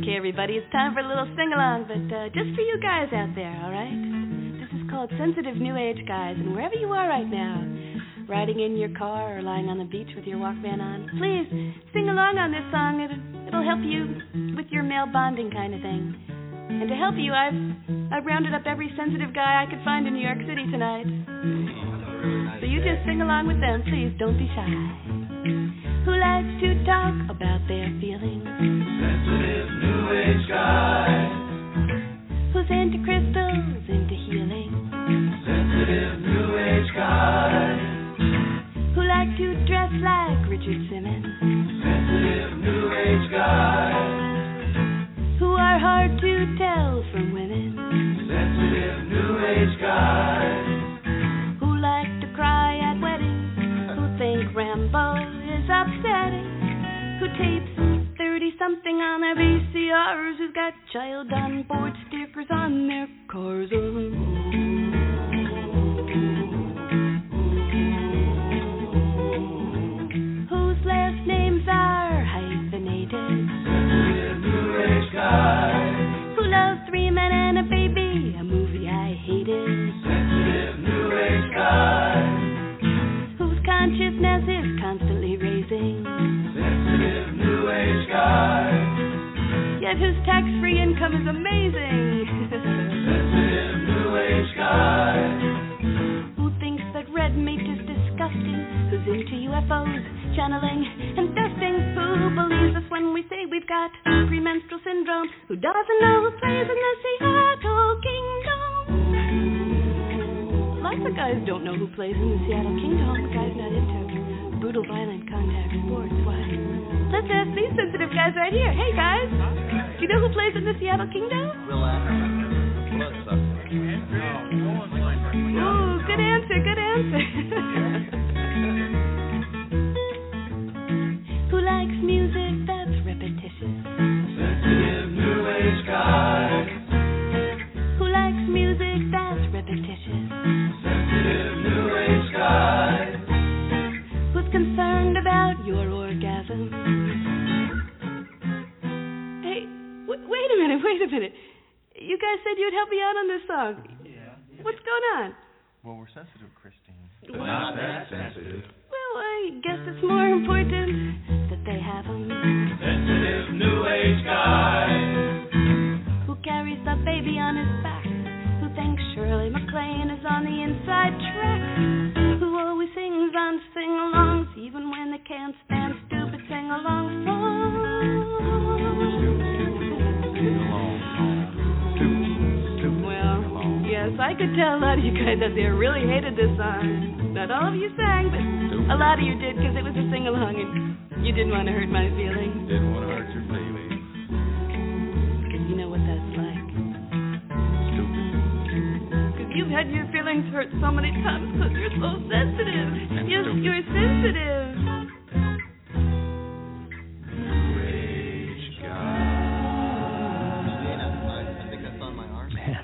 Okay, everybody, it's time for a little sing along, but uh, just for you guys out there, all right? This is called Sensitive New Age Guys, and wherever you are right now, riding in your car or lying on the beach with your Walkman on, please sing along on this song. It, it'll help you with your male bonding kind of thing. And to help you, I've I've rounded up every sensitive guy I could find in New York City tonight. So you just sing along with them, please. Don't be shy. Who likes to talk about their feelings? Sensitive New Guy. Who's into crystals, into healing? Sensitive New Age guy. Who like to dress like Richard Simmons? Sensitive New Age guy. Who are hard to tell from women? Sensitive New Age guy. Got child on board stickers on their cars? Whose last names are hyphenated? Who loves three men and a baby? A movie I hated. Sensitive New Age guy. Whose consciousness is constantly raising? Sensitive New Age guy. Yet whose tax free income is amazing. Sensitive New Age guy. Who thinks that red meat is disgusting? Who's into UFOs, channeling, and testing? Who believes us when we say we've got premenstrual syndrome? Who doesn't know who plays in the Seattle Kingdome? Lots of guys don't know who plays in the Seattle Kingdome. The guy's not into brutal, violent contact sports. Why? Let's ask these sensitive guys right here. Hey, guys. You know who plays in the Seattle Kingdome? Ooh, good answer, good answer. Who likes music wait a minute, wait a minute. You guys said you'd help me out on this song. Yeah. What's going on? Well, we're sensitive, Christine. But not that sensitive. Well, I guess it's more important that they have 'em. Sensitive New Age guy. Who carries the baby on his back? Who thinks Shirley MacLaine is on the inside track? Who always sings on sing-alongs even when they can't stand stupid sing-along songs? Yes, I could tell a lot of you guys out there really hated this song. Not all of you sang, but a lot of you did because it was a sing-along and you didn't want to hurt my feelings. Didn't want to hurt your feelings. Because you know what that's like. Stupid. Because you've had your feelings hurt so many times because you're so sensitive. Yes, you're sensitive.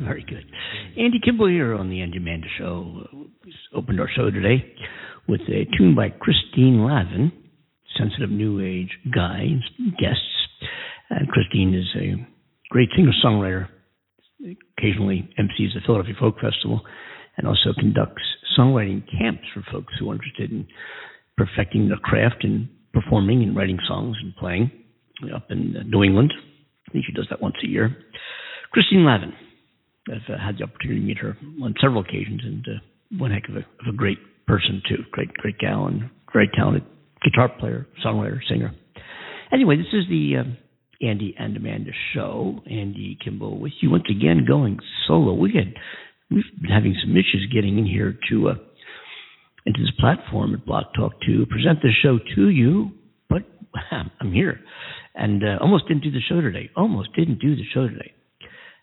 Very good. Andy Kimbel here on the Andy Amanda Show. We opened our show today with a tune by Christine Lavin, sensitive new age guy, guests. And Christine is a great singer songwriter, occasionally MCs the Philadelphia Folk Festival, and also conducts songwriting camps for folks who are interested in perfecting their craft and performing and writing songs and playing up in New England. I think she does that once a year. Christine Lavin. I've uh, had the opportunity to meet her on several occasions, and uh, one heck of a, of a great person too. Great, great gal, and very talented guitar player, songwriter, singer. Anyway, this is the uh, Andy and Amanda show. Andy Kimbel with you once again, going solo. We had we've been having some issues getting in here to uh, into this platform at Blog Talk to present the show to you, but I'm here, and uh, almost didn't do the show today. Almost didn't do the show today.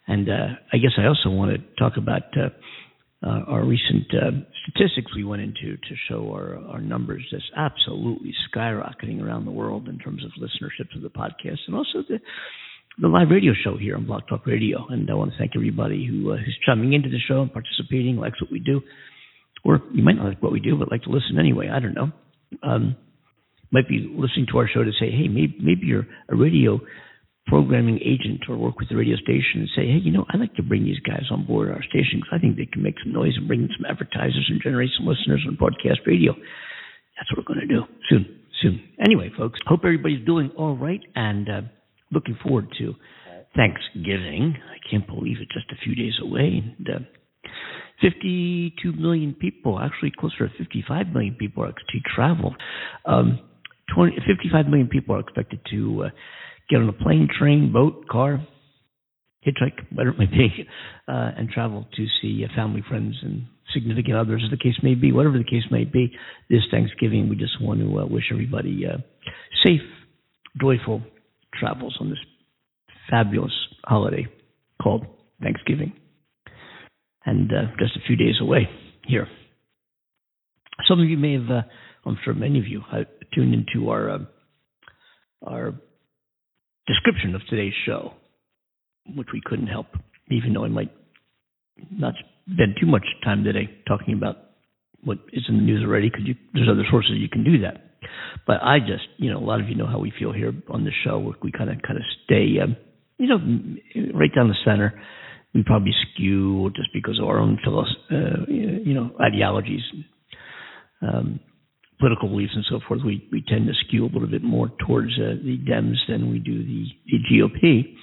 And uh, I guess I also want to talk about uh, uh, our recent uh, statistics we went into to show our, our numbers just absolutely skyrocketing around the world in terms of listenership to the podcast and also the the live radio show here on Blog Talk Radio. And I want to thank everybody who uh, who's chiming into the show and participating, likes what we do, or you might not like what we do, but like to listen anyway. I don't know. Um, might be listening to our show to say, hey, maybe maybe you're a radio programming agent or work with the radio station and say, hey, you know, I'd like to bring these guys on board our station because I think they can make some noise and bring in some advertisers and generate some listeners on broadcast radio. That's what we're going to do soon, soon. Anyway, folks, hope everybody's doing all right and uh, looking forward to Thanksgiving. I can't believe it's just a few days away. And, uh, 52 million people, actually closer to 55 million people, are expected to travel. Um, 20, 55 million people are expected to uh, get on a plane, train, boat, car, hitchhike, whatever it may be, uh, and travel to see uh, family, friends, and significant others, as the case may be. Whatever the case may be, this Thanksgiving, we just want to uh, wish everybody uh, safe, joyful travels on this fabulous holiday called Thanksgiving. And uh, just a few days away here. Some of you may have, uh, I'm sure many of you, tuned into our our description of today's show, which we couldn't help, even though I might not spend too much time today talking about what is in the news already, because there's other sources you can do that. But I just, you know, a lot of you know how we feel here on the show. We kind of kind of stay, um, you know, right down the center. We probably skew just because of our own philosophy, uh, you know, ideologies. Um, political beliefs and so forth, we, we tend to skew a little bit more towards uh, the Dems than we do the, the GOP.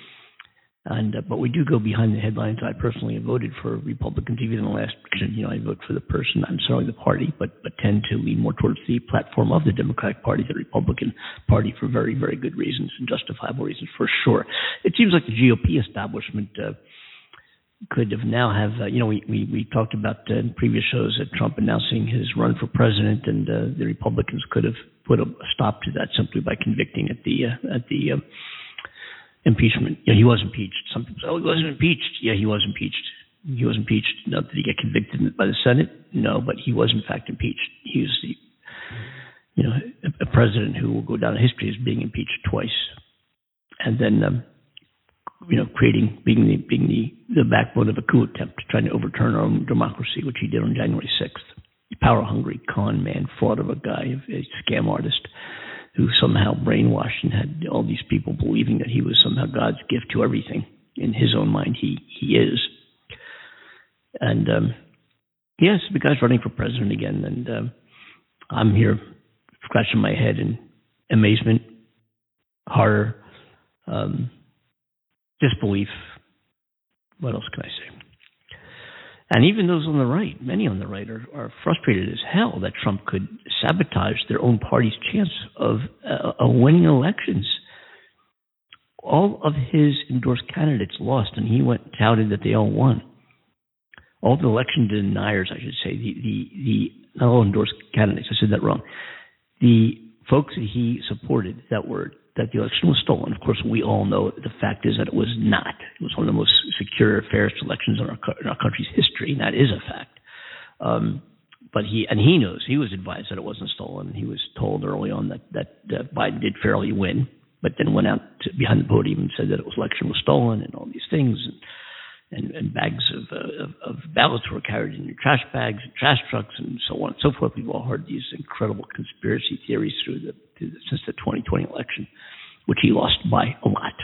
And uh, but we do go behind the headlines. I personally have voted for Republicans even in the last. You know, I vote for the person, not necessarily the party, but but tend to lean more towards the platform of the Democratic Party, the Republican Party, for very very good reasons and justifiable reasons for sure. It seems like the GOP establishment. Uh, could have now have uh, you know we, we we talked about uh, in previous shows that Trump announcing his run for president and uh, the Republicans could have put a stop to that simply by convicting at the uh, at the uh, impeachment. Know, he was impeached. Some people say, oh, he wasn't impeached. Yeah, he was impeached. He was impeached. Now, did he get convicted by the Senate? No, but he was in fact impeached. He was the you know a, a president who will go down in history as being impeached twice, and then. Um, you know, creating, being the being the, the backbone of a coup attempt, trying to overturn our own democracy, which he did on January 6th. Power hungry con man, fraud of a guy, a scam artist who somehow brainwashed and had all these people believing that he was somehow God's gift to everything. In his own mind, he he is. And um, yes, the guy's running for president again, and um, I'm here scratching my head in amazement, horror. Um, disbelief. What else can I say? And even those on the right, many on the right, are, are frustrated as hell that Trump could sabotage their own party's chance of uh, winning elections. All of his endorsed candidates lost, and he went touted that they all won. All the election deniers, I should say, the the the not all endorsed candidates. I said that wrong. The folks that he supported that were that the election was stolen. Of course, we all know the fact is that it was not. It was one of the most secure, fairest elections in our, in our country's history, and that is a fact. Um, but he and he knows he was advised that it wasn't stolen. He was told early on that that uh, Biden did fairly win, but then went out to, behind the podium and said that it was election was stolen and all these things. And, and, and bags of, uh, of, of ballots were carried in trash bags and trash trucks and so on and so forth. We've all heard these incredible conspiracy theories through the since the 2020 election, which he lost by a lot.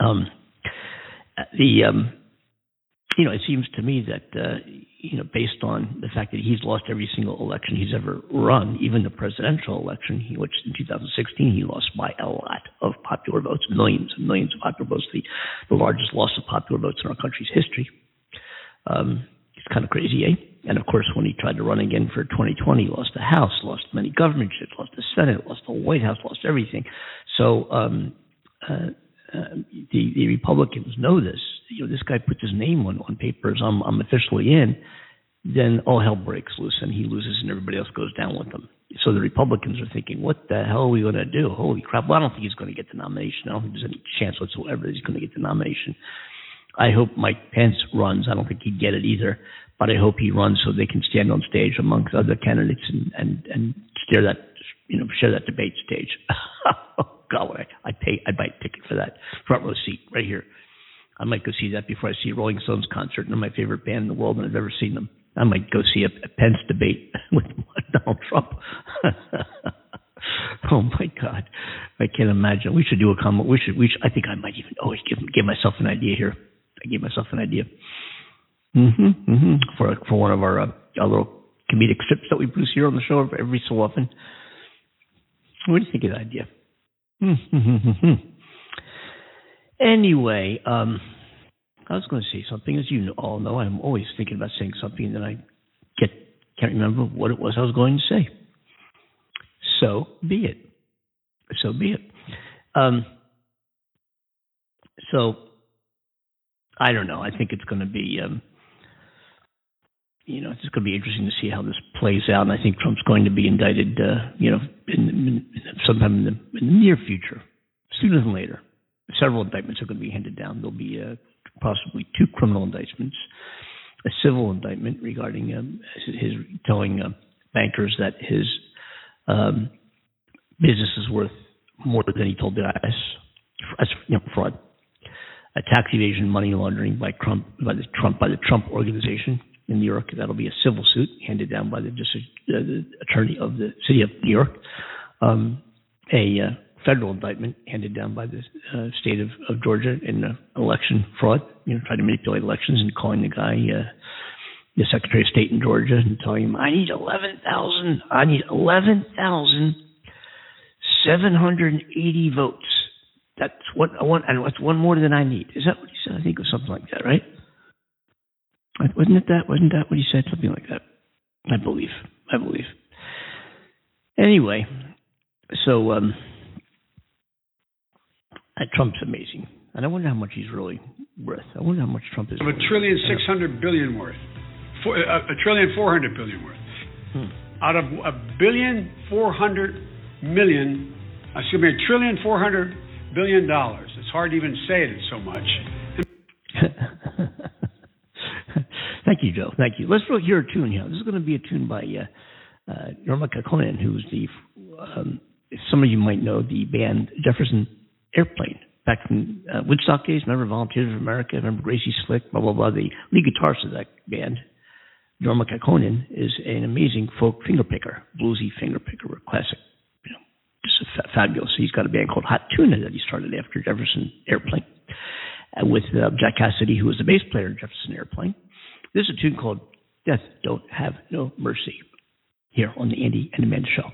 Um, the um, you know, it seems to me that uh, you know, based on the fact that he's lost every single election he's ever run, even the presidential election, he, which in 2016 he lost by a lot of popular votes, millions and millions of popular votes, the, the largest loss of popular votes in our country's history. Um, it's kind of crazy, eh? And of course, when he tried to run again for 2020, he lost the House, lost many governorships, lost the Senate, lost the White House, lost everything. So um, uh, uh, the, the Republicans know this. You know, this guy puts his name on, on papers. I'm, I'm officially in. Then all hell breaks loose, and he loses, and everybody else goes down with him. So the Republicans are thinking, "What the hell are we going to do? Holy crap! Well, I don't think he's going to get the nomination. I don't think there's any chance whatsoever that he's going to get the nomination. I hope Mike Pence runs. I don't think he'd get it either, but I hope he runs so they can stand on stage amongst other candidates and and and steer that you know share that debate stage. God, I, I pay, I'd buy a ticket for that front row seat right here. I might go see that before I see Rolling Stones concert. They're my favorite band in the world, and I've ever seen them. I might go see a, a Pence debate with Donald Trump. Oh my God, I can't imagine. We should do a comment. We should. We should. I think I might even Oh, give give myself an idea here. I gave myself an idea. Mm-hmm. mm-hmm. For for one of our, uh, our little comedic strips that we produce here on the show every so often. What do you think of that idea? Mm-hmm. anyway, um, I was going to say something. As you all know, I'm always thinking about saying something, then I get can't remember what it was I was going to say so be it. So be it. Um, so I don't know. I think it's going to be, um, you know, it's going to be interesting to see how this plays out. And I think Trump's going to be indicted, uh, you know, in, in, sometime in the, in the near future, sooner than later. Several indictments are going to be handed down. There'll be uh, possibly two criminal indictments, a civil indictment regarding um, his telling uh, bankers that his um, business is worth more than he told the IRS. That's you know, fraud. A tax evasion, money laundering by Trump, by the Trump, by the Trump organization in New York. That'll be a civil suit handed down by the, uh, the attorney of the city of New York. Um, a uh, federal indictment handed down by the uh, state of, of Georgia in uh, election fraud. You know, trying to manipulate elections and calling the guy. Uh, the Secretary of State in Georgia and telling him, I need 11,000, I need 11,780 votes. That's what I want, and that's one more than I need. Is that what he said? I think it was something like that, right? Wasn't it that? Wasn't that what he said? Something like that. I believe. I believe. Anyway, so um, uh, Trump's amazing, and I wonder how much he's really worth. I wonder how much Trump is. Of a trillion six hundred billion worth four, a, a trillion four hundred billion worth. Hmm. Out of a billion four hundred million, excuse me, a trillion four hundred billion dollars. It's hard to even say it so much. Thank you, Joe. Thank you. Let's hear a tune here. This is going to be a tune by uh, uh, Jorma Kaukonen, who's the, um, some of you might know the band Jefferson Airplane back in uh, Woodstock days. Remember Volunteers of America? Remember Gracie Slick? Blah blah blah. The lead guitarist of that band Jorma Kaukonen is an amazing folk fingerpicker, bluesy fingerpicker, a classic, you know, just fa- fabulous. He's got a band called Hot Tuna that he started after Jefferson Airplane uh, with uh, Jack Cassidy, who was the bass player in Jefferson Airplane. This is a tune called Death Don't Have No Mercy here on the Andy and Amanda Show.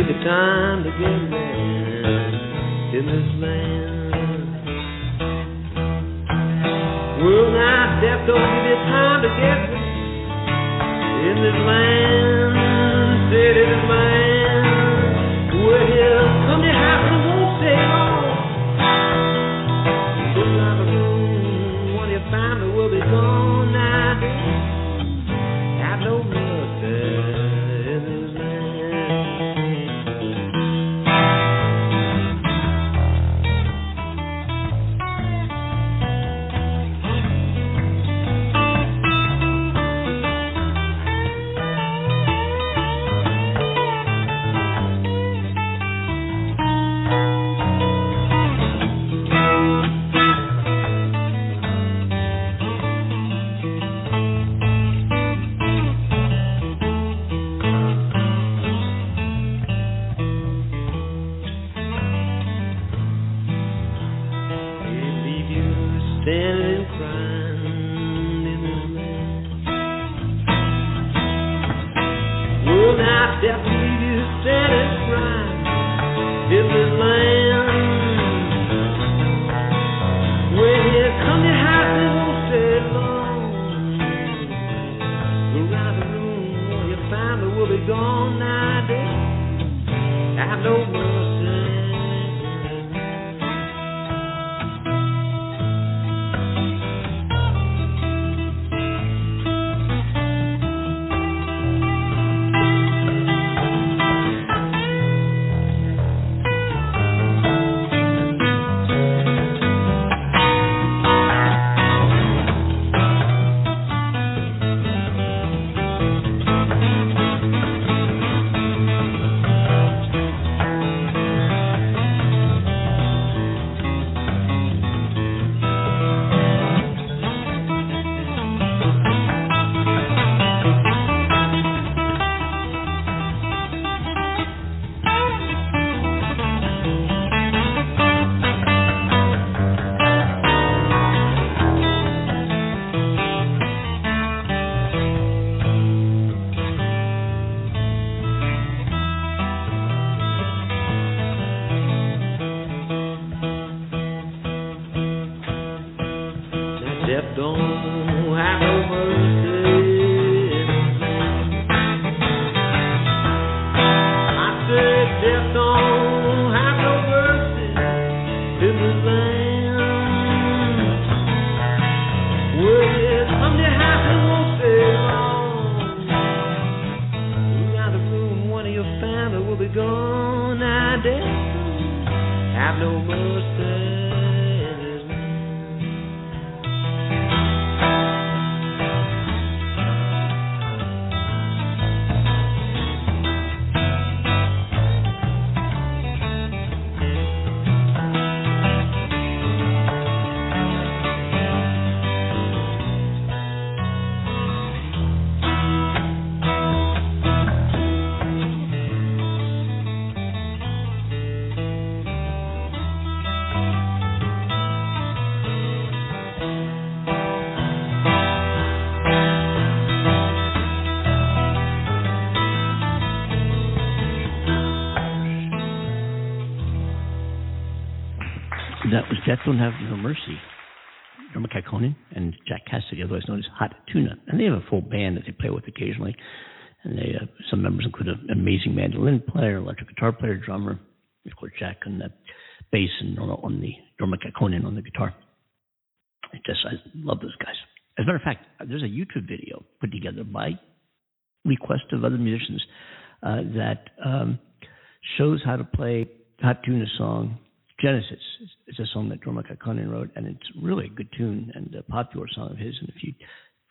Give you time to get mad in this land. Death Don't Have No Mercy. Jorma Kaukonen and Jack Cassidy, otherwise known as Hot Tuna. And they have a full band that they play with occasionally. And they uh, some members include an amazing mandolin player, electric guitar player, drummer, of course Jack on the bass and on, the Jorma Kaukonen on the guitar. I just I love those guys. As a matter of fact, there's a YouTube video put together by request of other musicians uh, that um, shows how to play Hot Tuna song Genesis. It's, a song that Jorma Kaukonen wrote, and it's really a good tune and a popular song of his. And if you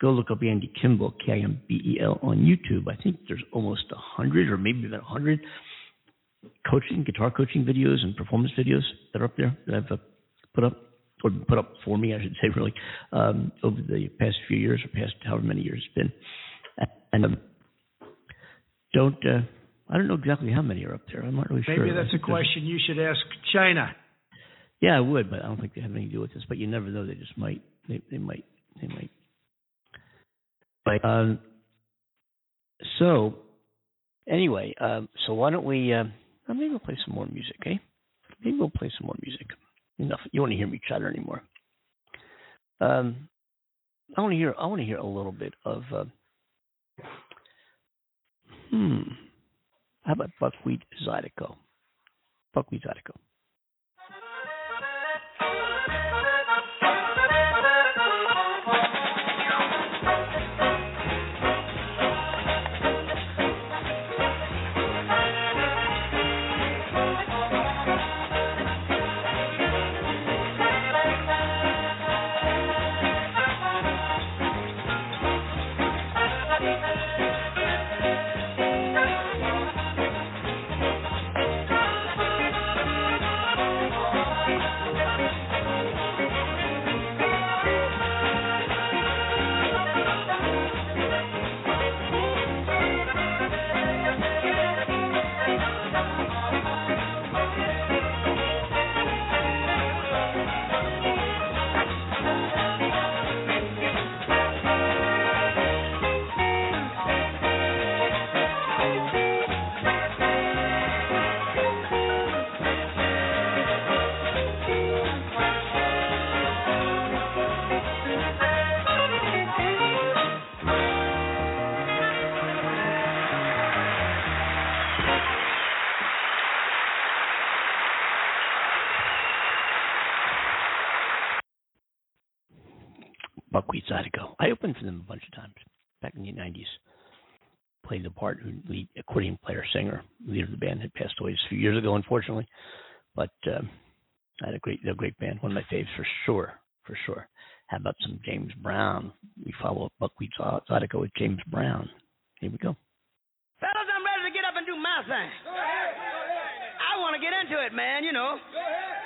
go look up Andy Kimbel, K I M B E L, on YouTube, I think there's almost a hundred or maybe even a hundred coaching, guitar coaching videos and performance videos that are up there that I've uh, put up or put up for me, I should say, really, um, over the past few years or past however many years it's been. And um, don't, uh, I don't know exactly how many are up there. I'm not really sure. Maybe that's a think there's- question you should ask China. Yeah, I would, but I don't think they have anything to do with this. But you never know; they just might. They they might. They might. But um, so Anyway, um, so why don't we? Uh, uh, maybe we'll play some more music, eh? Maybe we'll play some more music. Enough. You want to hear me chatter anymore? Um, I want to hear. I want to hear a little bit of. Uh, hmm. How about buckwheat zydeco? Buckwheat zydeco. Buckwheat Zydeco. I opened for them a bunch of times back in the 90s. Played the part who lead accordion player, singer, leader of the band had passed away just a few years ago, unfortunately. But um, I had a great, a great band, one of my faves for sure, for sure. How about some James Brown? We follow up Buckwheat Zydeco with James Brown. Here we go. Fellas, I'm ready to get up and do my thing. I want to get into it, man, you know.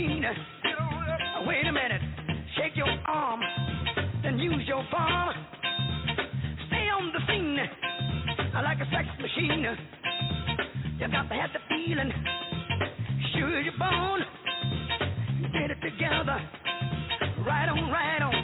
Up. Wait a minute. Shake your arm. Then use your palm. Stay on the scene. Like a sex machine. You got to have the feeling. Sure you're born. Get it together. Right on, right on.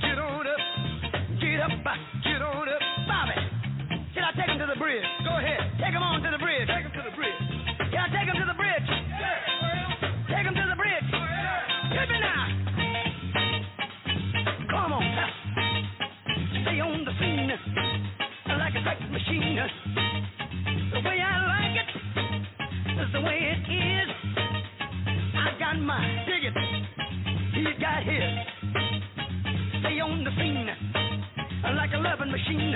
Get on up, get up, get on up. Bobby, should I take him to the bridge? Go ahead, take him on to the bridge. Take him to the bridge. Can I take him to the bridge? Yeah. Take him to the bridge. Oh, Hit me now. Come on, stay on the scene like a sex machine. The way I like it is the way it is. I got mine, dig it. He's got his. The scene like a loving machine.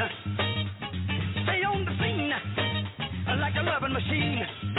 Stay on the scene like a loving machine.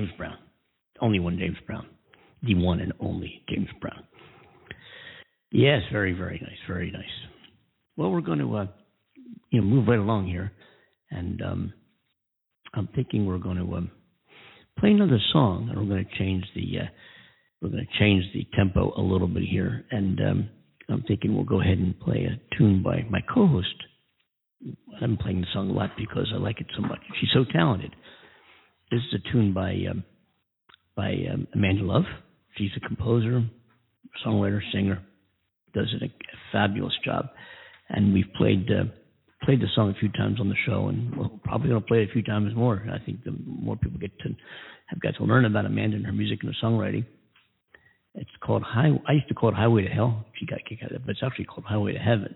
James Brown. Only one James Brown. The one and only James Brown. Yes, very, very nice. Very nice. Well, we're going to, uh, you know, move right along here. And um, I'm thinking we're going to um, play another song, and we're going to change the uh, we're going to change the tempo a little bit here. And um, I'm thinking we'll go ahead and play a tune by my co-host. I'm playing the song a lot because I like it so much. She's so talented. This is a tune by um, by um, Amanda Love. She's a composer, songwriter, singer. Does a, fabulous job, and we've played uh, played the song a few times on the show, and we're probably going to play it a few times more. I think the more people get to have got to learn about Amanda and her music and her songwriting. It's called High. I used to call it Highway to Hell. She got kicked out of it, but it's actually called Highway to Heaven.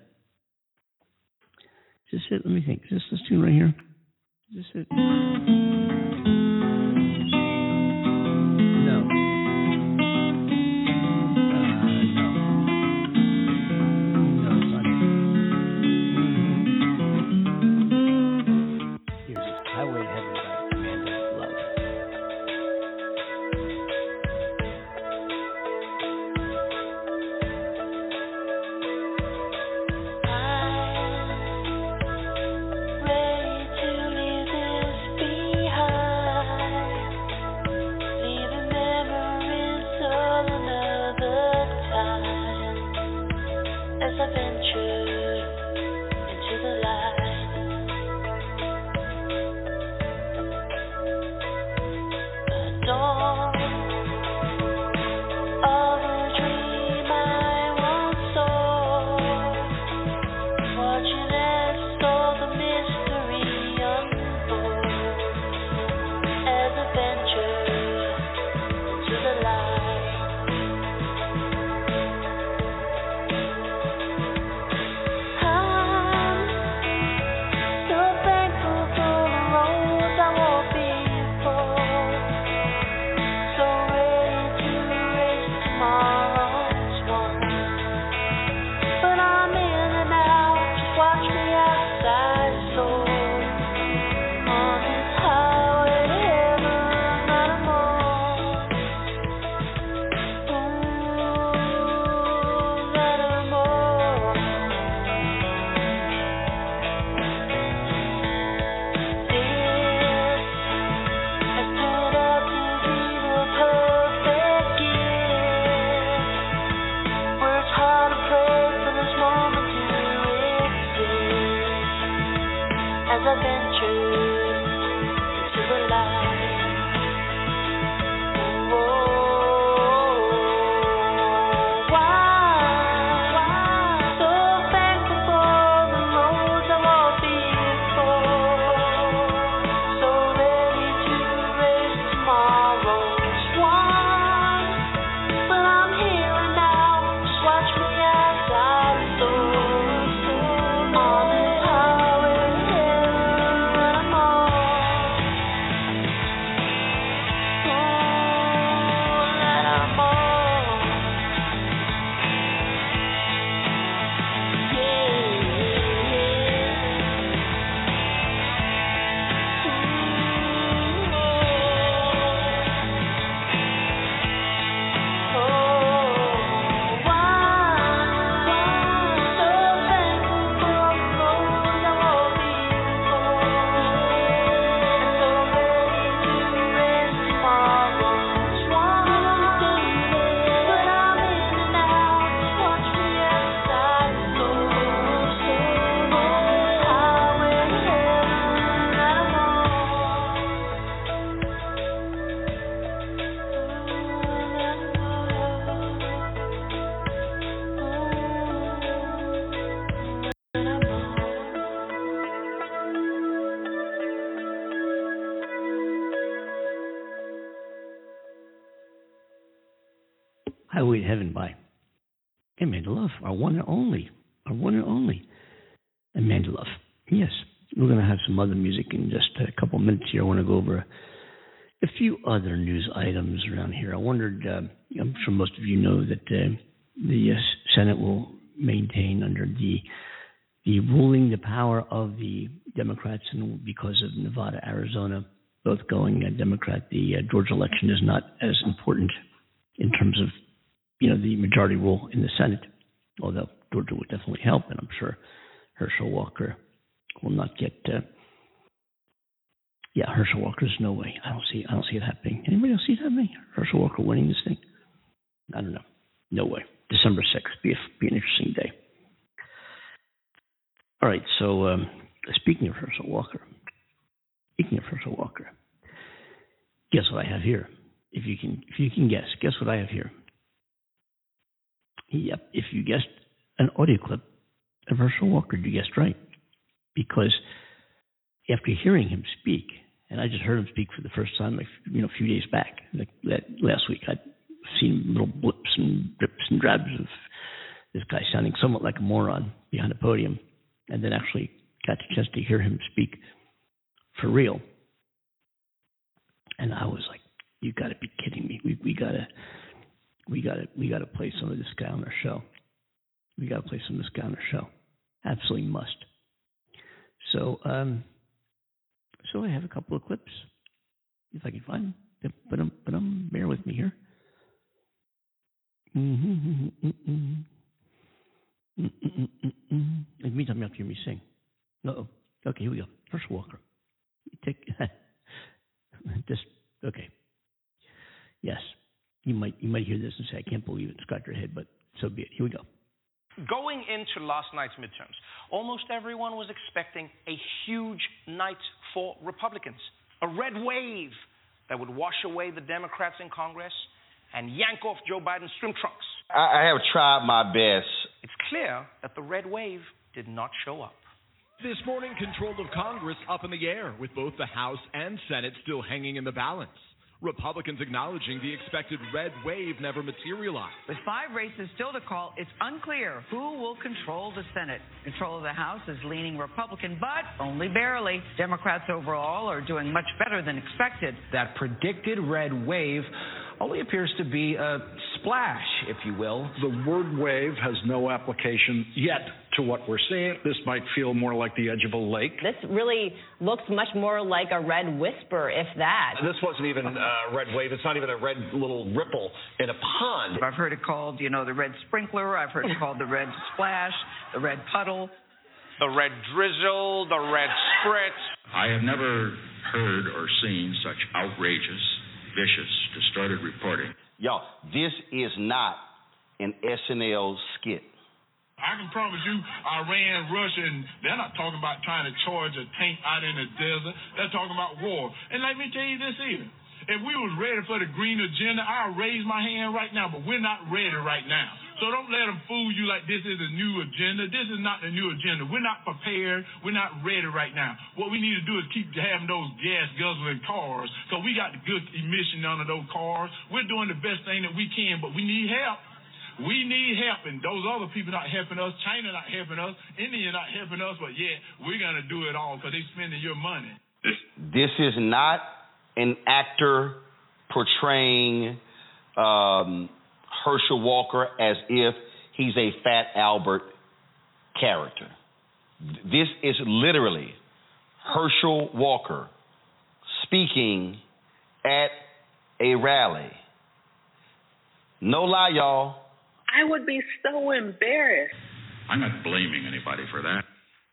Is this it? Let me think. Is this this tune right here? Is this it? Our one and only, our one and only Amanda Love. Yes, we're going to have some other music in just a couple minutes here. I want to go over a, few other news items around here. I wondered, uh, I'm sure most of you know that uh, the uh, Senate will maintain under the the ruling the power of the Democrats, and because of Nevada, Arizona, both going uh, Democrat, the uh, Georgia election is not as important in terms of you know the majority rule in the Senate. Although Georgia would definitely help, and I'm sure Herschel Walker will not get. Uh, yeah, Herschel Walker's no way. I don't see. I don't see it happening. Anybody else see it happening? Herschel Walker winning this thing? I don't know. No way. December sixth. Be a, be an interesting day. All right. So um, speaking of Herschel Walker, speaking of Herschel Walker, guess what I have here? If you can, if you can guess, guess what I have here? Yep. If you guessed an audio clip of Herschel Walker, you guessed right. Because after hearing him speak, and I just heard him speak for the first time, like you know, a few days back, like that last week, I'd seen little blips and drips and drabs of this guy sounding somewhat like a moron behind a podium, and then actually got the chance to hear him speak for real. And I was like, "You got to be kidding me! We we gotta we gotta we gotta play some of this guy on our show. We gotta play some of this guy on our show. Absolutely must." So um, so I have a couple of clips if I can find them. But um, but um, bear with me here. Mm-hmm. In the meantime, you have to hear me sing. Uh-oh. Okay, here we go. First Walker. Take just okay. Yes, you might you might hear this and say, "I can't believe it," and scratch your head, but so be it. Here we go. Going into last night's midterms, almost everyone was expecting a huge night for Republicans, a red wave that would wash away the Democrats in Congress and yank off Joe Biden's swim trunks. I, I have tried my best. It's clear that the red wave did not show up. This morning, control of Congress up in the air, with both the House and Senate still hanging in the balance. Republicans acknowledging the expected red wave never materialized. With five races still to call, it's unclear who will control the Senate. Control of the House is leaning Republican, but only barely. Democrats overall are doing much better than expected. That predicted red wave only appears to be a splash, if you will. The word wave has no application yet to what we're seeing. This might feel more like the edge of a lake. This really looks much more like a red whisper, if that. This wasn't even a red wave. It's not even a red little ripple in a pond. I've heard it called, you know, the red sprinkler. I've heard it called the red splash, the red puddle. The red drizzle, the red spritz. I have never heard or seen such outrageous, vicious, distorted reporting. Y'all, this is not an SNL skit. I can promise you, Iran, Russia, and they're not talking about trying to charge a tank out in the desert. They're talking about war. And let me tell you this either. If we was ready for the green agenda, I'd raise my hand right now, but we're not ready right now. So don't let them fool you like this is a new agenda. This is not the new agenda. We're not prepared. We're not ready right now. What we need to do is keep having those gas guzzling cars because we got the good emission under those cars. We're doing the best thing that we can, but we need help. We need help, and those other people not helping us. China not helping us. India not helping us, but yet we're to do it all because they're spending your money. This is not an actor portraying um, Herschel Walker as if he's a Fat Albert character. This is literally Herschel Walker speaking at a rally. No lie, y'all. I would be so embarrassed. I'm not blaming anybody for that.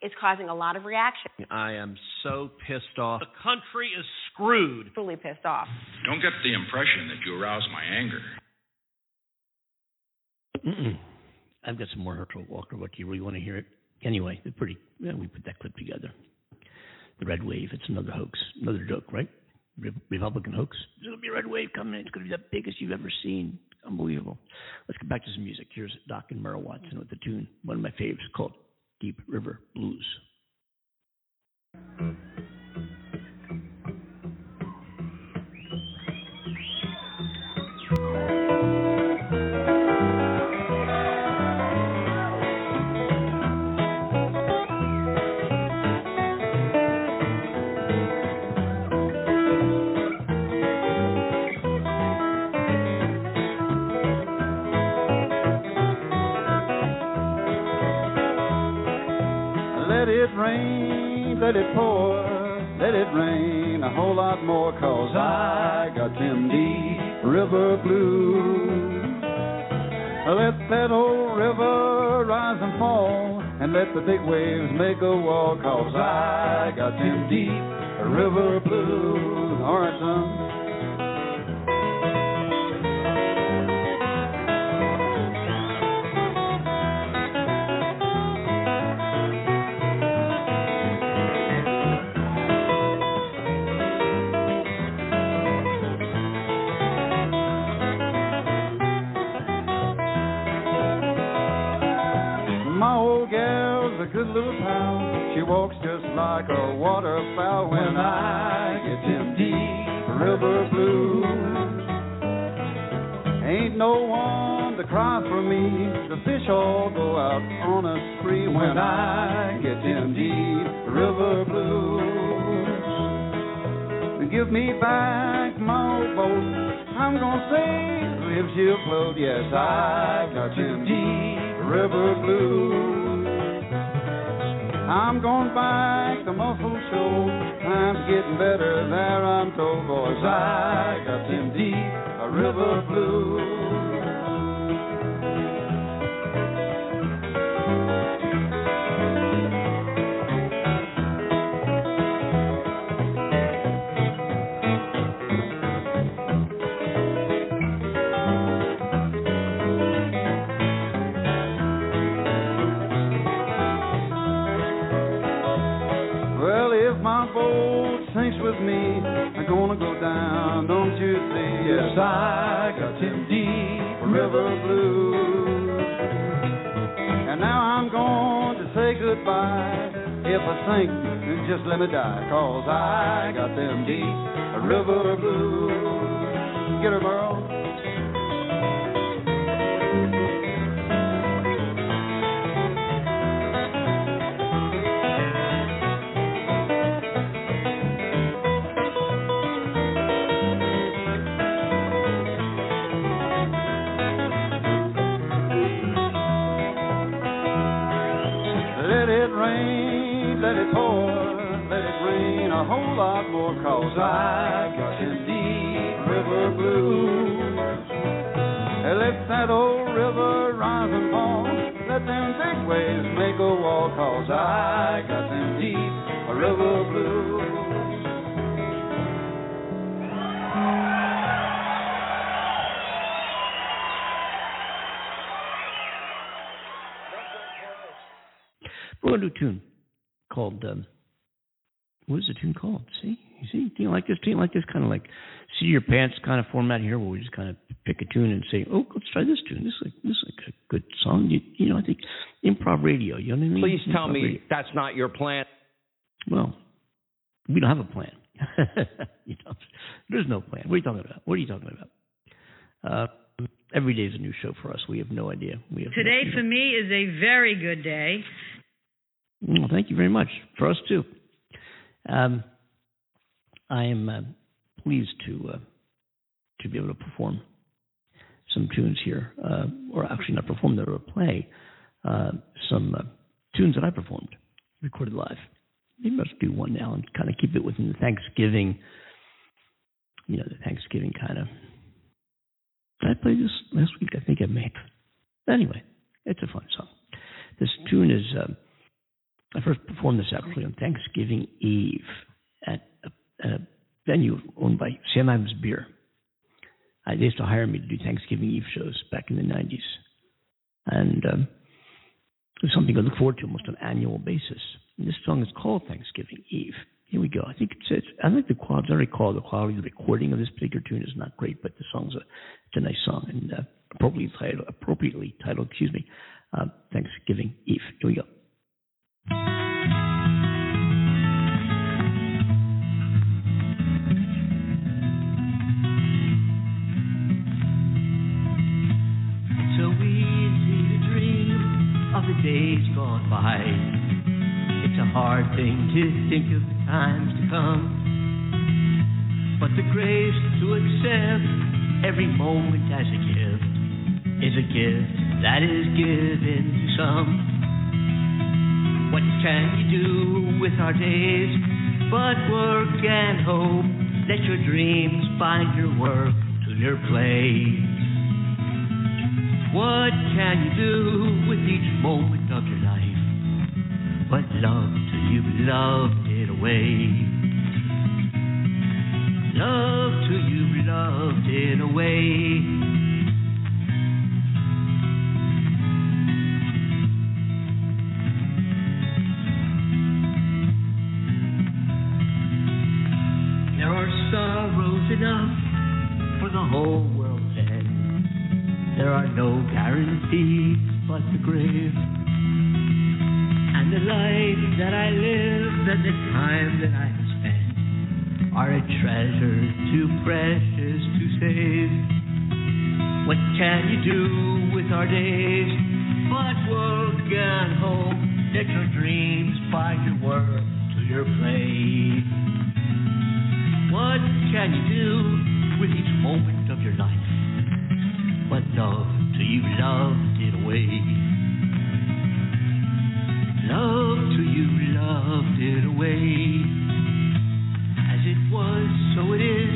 It's causing a lot of reaction. I am so pissed off. The country is screwed. Fully pissed off. Don't get the impression that you arouse my anger. I've got some more Herschel Walker. What do you really want to hear it? Anyway, they're pretty. Yeah, we put that clip together. The red wave. It's another hoax, another joke, right? Re- Republican hoax. There's gonna be a red wave coming. in. It's gonna be the biggest you've ever seen. Unbelievable. Let's get back to some music. Here's Doc and Merle Watson with the tune, one of my favorites, called Deep River Blues. Let let it pour, let it rain a whole lot more, cause I got them deep river blues. Let that old river rise and fall, and let the big waves make a wall, cause I got them deep river blues. She'll float. Yes, I got them deep river blues. I'm going back to Muscle Shoal. Time's getting better there, I'm told, boys. I got them deep river sink, then just let me die, cause I got them deep river blues. Get her, Merle. Say, oh, let's try this tune. This is like, this is like a good song. You, you know, I think improv radio, you know what I mean? Please tell Improv me radio. that's not your plan. Well, we don't have a plan. you know, there's no plan. What are you talking about? What are you talking about? Uh, every day is a new show for us. We have no idea. We have Today no, for me is a very good day. Well, thank you very much. For us too. Um, I am uh, pleased to uh, to be able to perform some tunes here, uh, or actually not perform, them, but play uh, some uh, tunes that I performed, recorded live. Maybe let's do one now and kind of keep it within the Thanksgiving, you know, the Thanksgiving kind of. Did I play this last week? I think I may. Anyway, it's a fun song. This tune is. Uh, I first performed this actually on Thanksgiving Eve at a, at a venue owned by Sam Adams Beer. Uh, they used to hire me to do Thanksgiving Eve shows back in the 90s. And um, it was something I look forward to almost on an annual basis. And this song is called Thanksgiving Eve. Here we go. I think it's, it's I like the quality. I recall the quality of the recording of this particular tune is not great, but the song's a it's a nice song and uh, appropriately titled. Appropriately titled, excuse me, uh, Thanksgiving Eve. Here we go. By. It's a hard thing to think of the times to come. But the grace to accept every moment as a gift is a gift that is given to some. What can you do with our days but work and hope? Let your dreams find your work to your play. What can you do with each moment of your? But love till you've loved it away. Love till you've loved it away. There are sorrows enough for the whole world's end. There are no guarantees but the grave. That I lived and the time that I spent are a treasure too precious to save. What can you do with our days but work and hope? Let your dreams find your work to your play. What can you do with each moment of your life? But love till you loved it away. Love loved it away. As it was, so it is.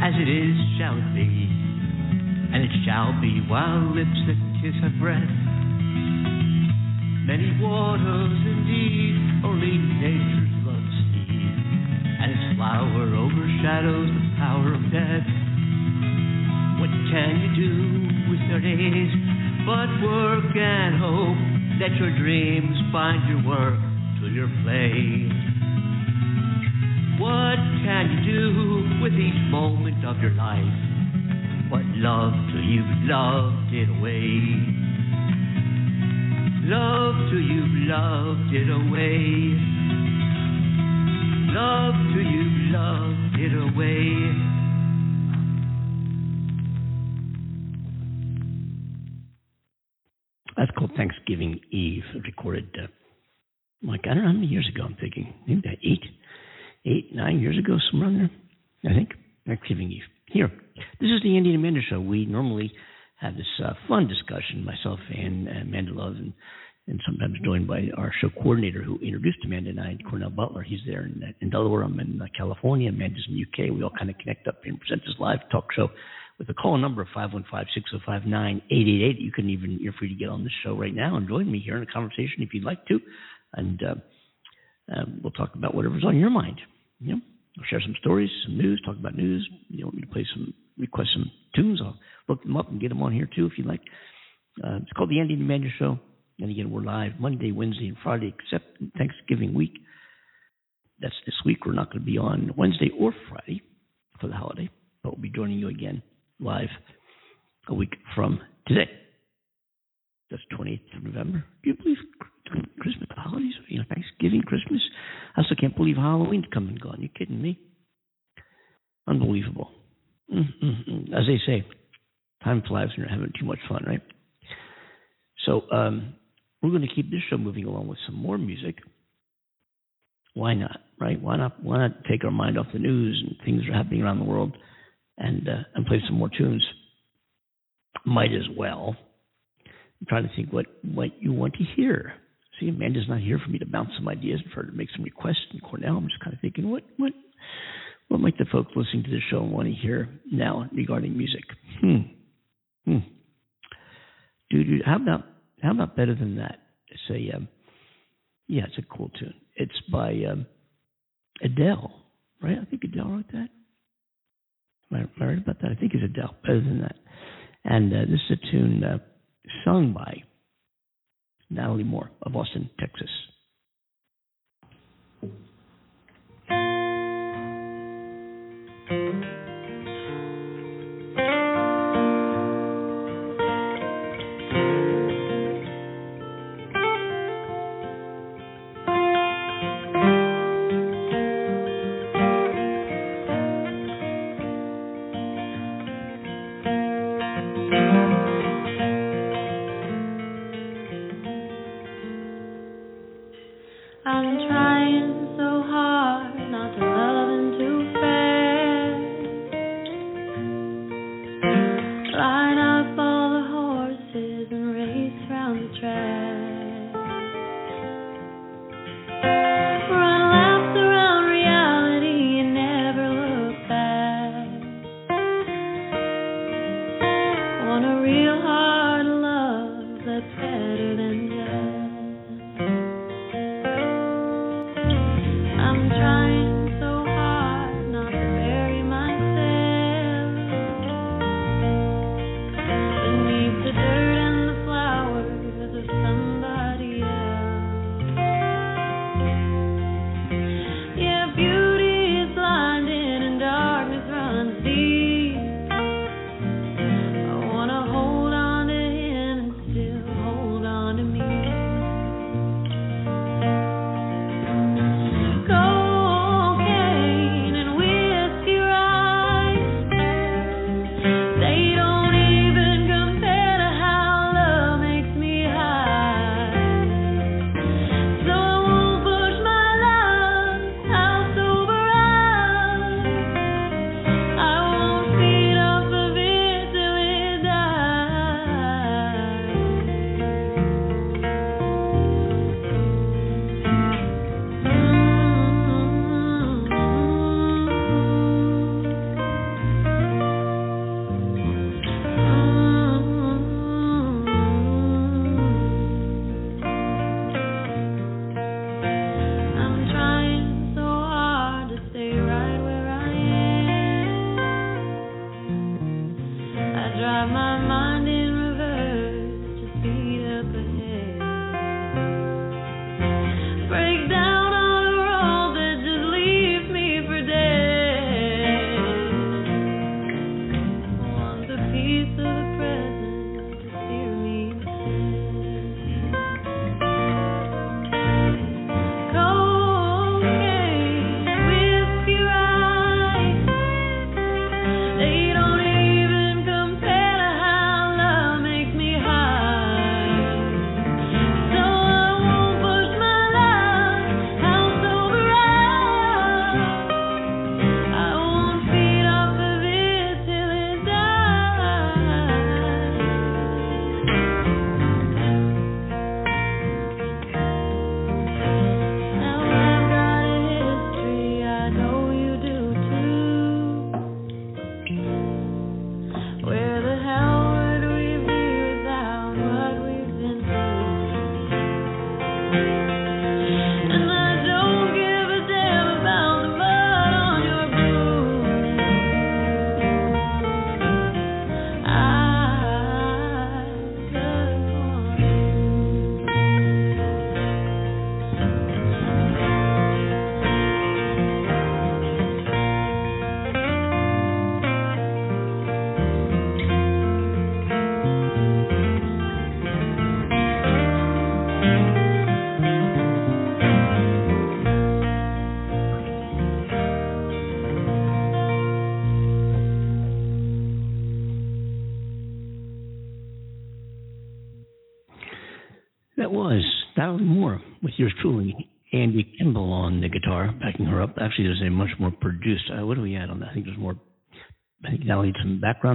As it is, shall it be. And it shall be while lips that kiss have breath. Many waters indeed, only nature's love seed. And its flower overshadows the power of death. What can you do with your days but work and hope? Let your dreams find your work to your play. What can you do with each moment of your life but love till you've loved it away? Love till you've loved it away. Love till you've loved it away. That's called Thanksgiving Eve, recorded uh, like I don't know how many years ago. I'm thinking maybe about eight, eight, nine years ago, somewhere around there. I think Thanksgiving Eve. Here, this is the Andy and Amanda show. We normally have this uh, fun discussion, myself and Amanda Love, and and sometimes joined by our show coordinator who introduced Amanda and I, Cornell Butler. He's there in, in Delaware. I'm in uh, California. Amanda's in the UK. We all kind of connect up and present this live talk show with a call number of 515-605-9888. You can even, you're free to get on this show right now and join me here in a conversation if you'd like to. And uh, uh, we'll talk about whatever's on your mind. You know, I'll share some stories, some news, talk about news. You want me to play some, request some tunes? I'll look them up and get them on here too if you'd like. Uh, it's called the Andy and Amanda Show. And again, we're live Monday, Wednesday, and Friday, except Thanksgiving week. That's this week. We're not going to be on Wednesday or Friday for the holiday, but we'll be joining you again live a week from today. That's 28th of November. Do you believe Christmas the holidays? You know, Thanksgiving, Christmas. I still can't believe Halloween's come and gone. You kidding me? Unbelievable. Mm-mm-mm. As they say, time flies when you're having too much fun, right? So um, we're going to keep this show moving along with some more music. Why not, right? Why not? Why not take our mind off the news and things that are happening around the world, and uh, and play some more tunes? Might as well. I'm trying to think what what you want to hear. See, Amanda's not here for me to bounce some ideas and for her to make some requests. And Cornell, I'm just kind of thinking, what what what might the folks listening to the show want to hear now regarding music? Hmm. Hmm. Dude, how about how about better than that? A um, yeah, it's a cool tune. It's by um, Adele, right? I think Adele wrote that. Am I, am I right about that? I think it's Adele. Better than that. And uh, this is a tune uh, sung by Natalie Moore of Austin, Texas.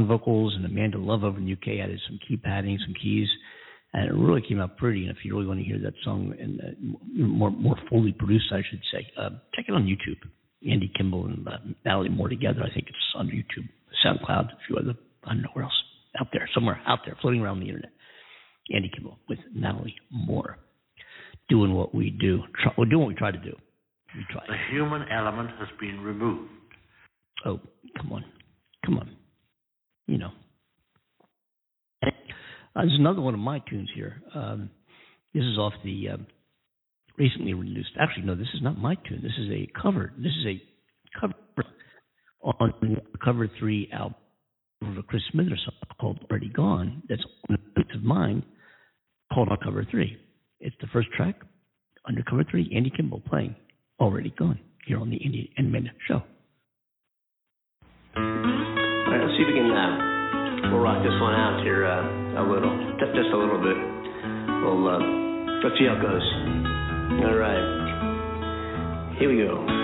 Vocals, and Amanda Love over in the UK added some key padding, some keys, and it really came out pretty. And if you really want to hear that song and uh, more more fully produced, I should say, uh, check it on YouTube. Andy Kimbel and uh, Natalie Moore together. I think it's on YouTube, SoundCloud, a few other. I don't know where else out there, somewhere out there, floating around the internet. Andy Kimbel with Natalie Moore, doing what we do. Try, we're doing what we try to do. We try. The human element has been removed. Oh, come on, come on. You know. Uh, there's another one of my tunes here. Um, this is off the um, recently released. Actually, no, this is not my tune. This is a cover. This is a cover on cover three album of a Chris Smither's song called "Already Gone." That's of mine called on cover three. It's the first track Undercover Three. Andy Kimbel playing "Already Gone" here on the Andy and Amanda Show. See if we can. Uh, we'll rock this one out here uh, a little, just, just a little bit. We'll uh, let's see how it goes. All right, here we go.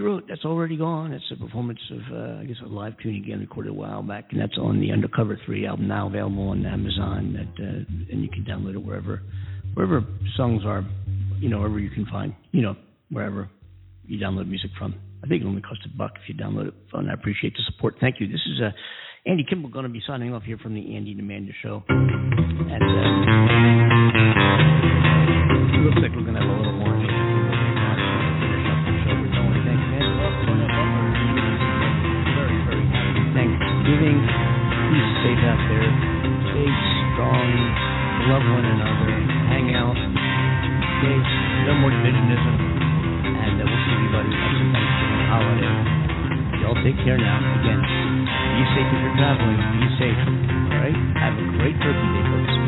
Wrote. That's already gone. It's a performance of, uh, I guess, a live tune again recorded a while back, and that's on the Undercover Three album now available on Amazon. That uh, and you can download it wherever, wherever songs are, you know, wherever you can find, you know, wherever you download music from. I think it only costs a buck if you download it. And I appreciate the support. Thank you. This is uh, Andy Kimbel going to be signing off here from the Andy and Amanda Show. Uh, looks like we're going to have a little more. Love one another. Hang out. Okay. No more divisionism. And uh, we'll see everybody next Thanksgiving holiday. Y'all take care now. Again, be safe if you're traveling. Be safe. All right? Have a great turkey day, folks.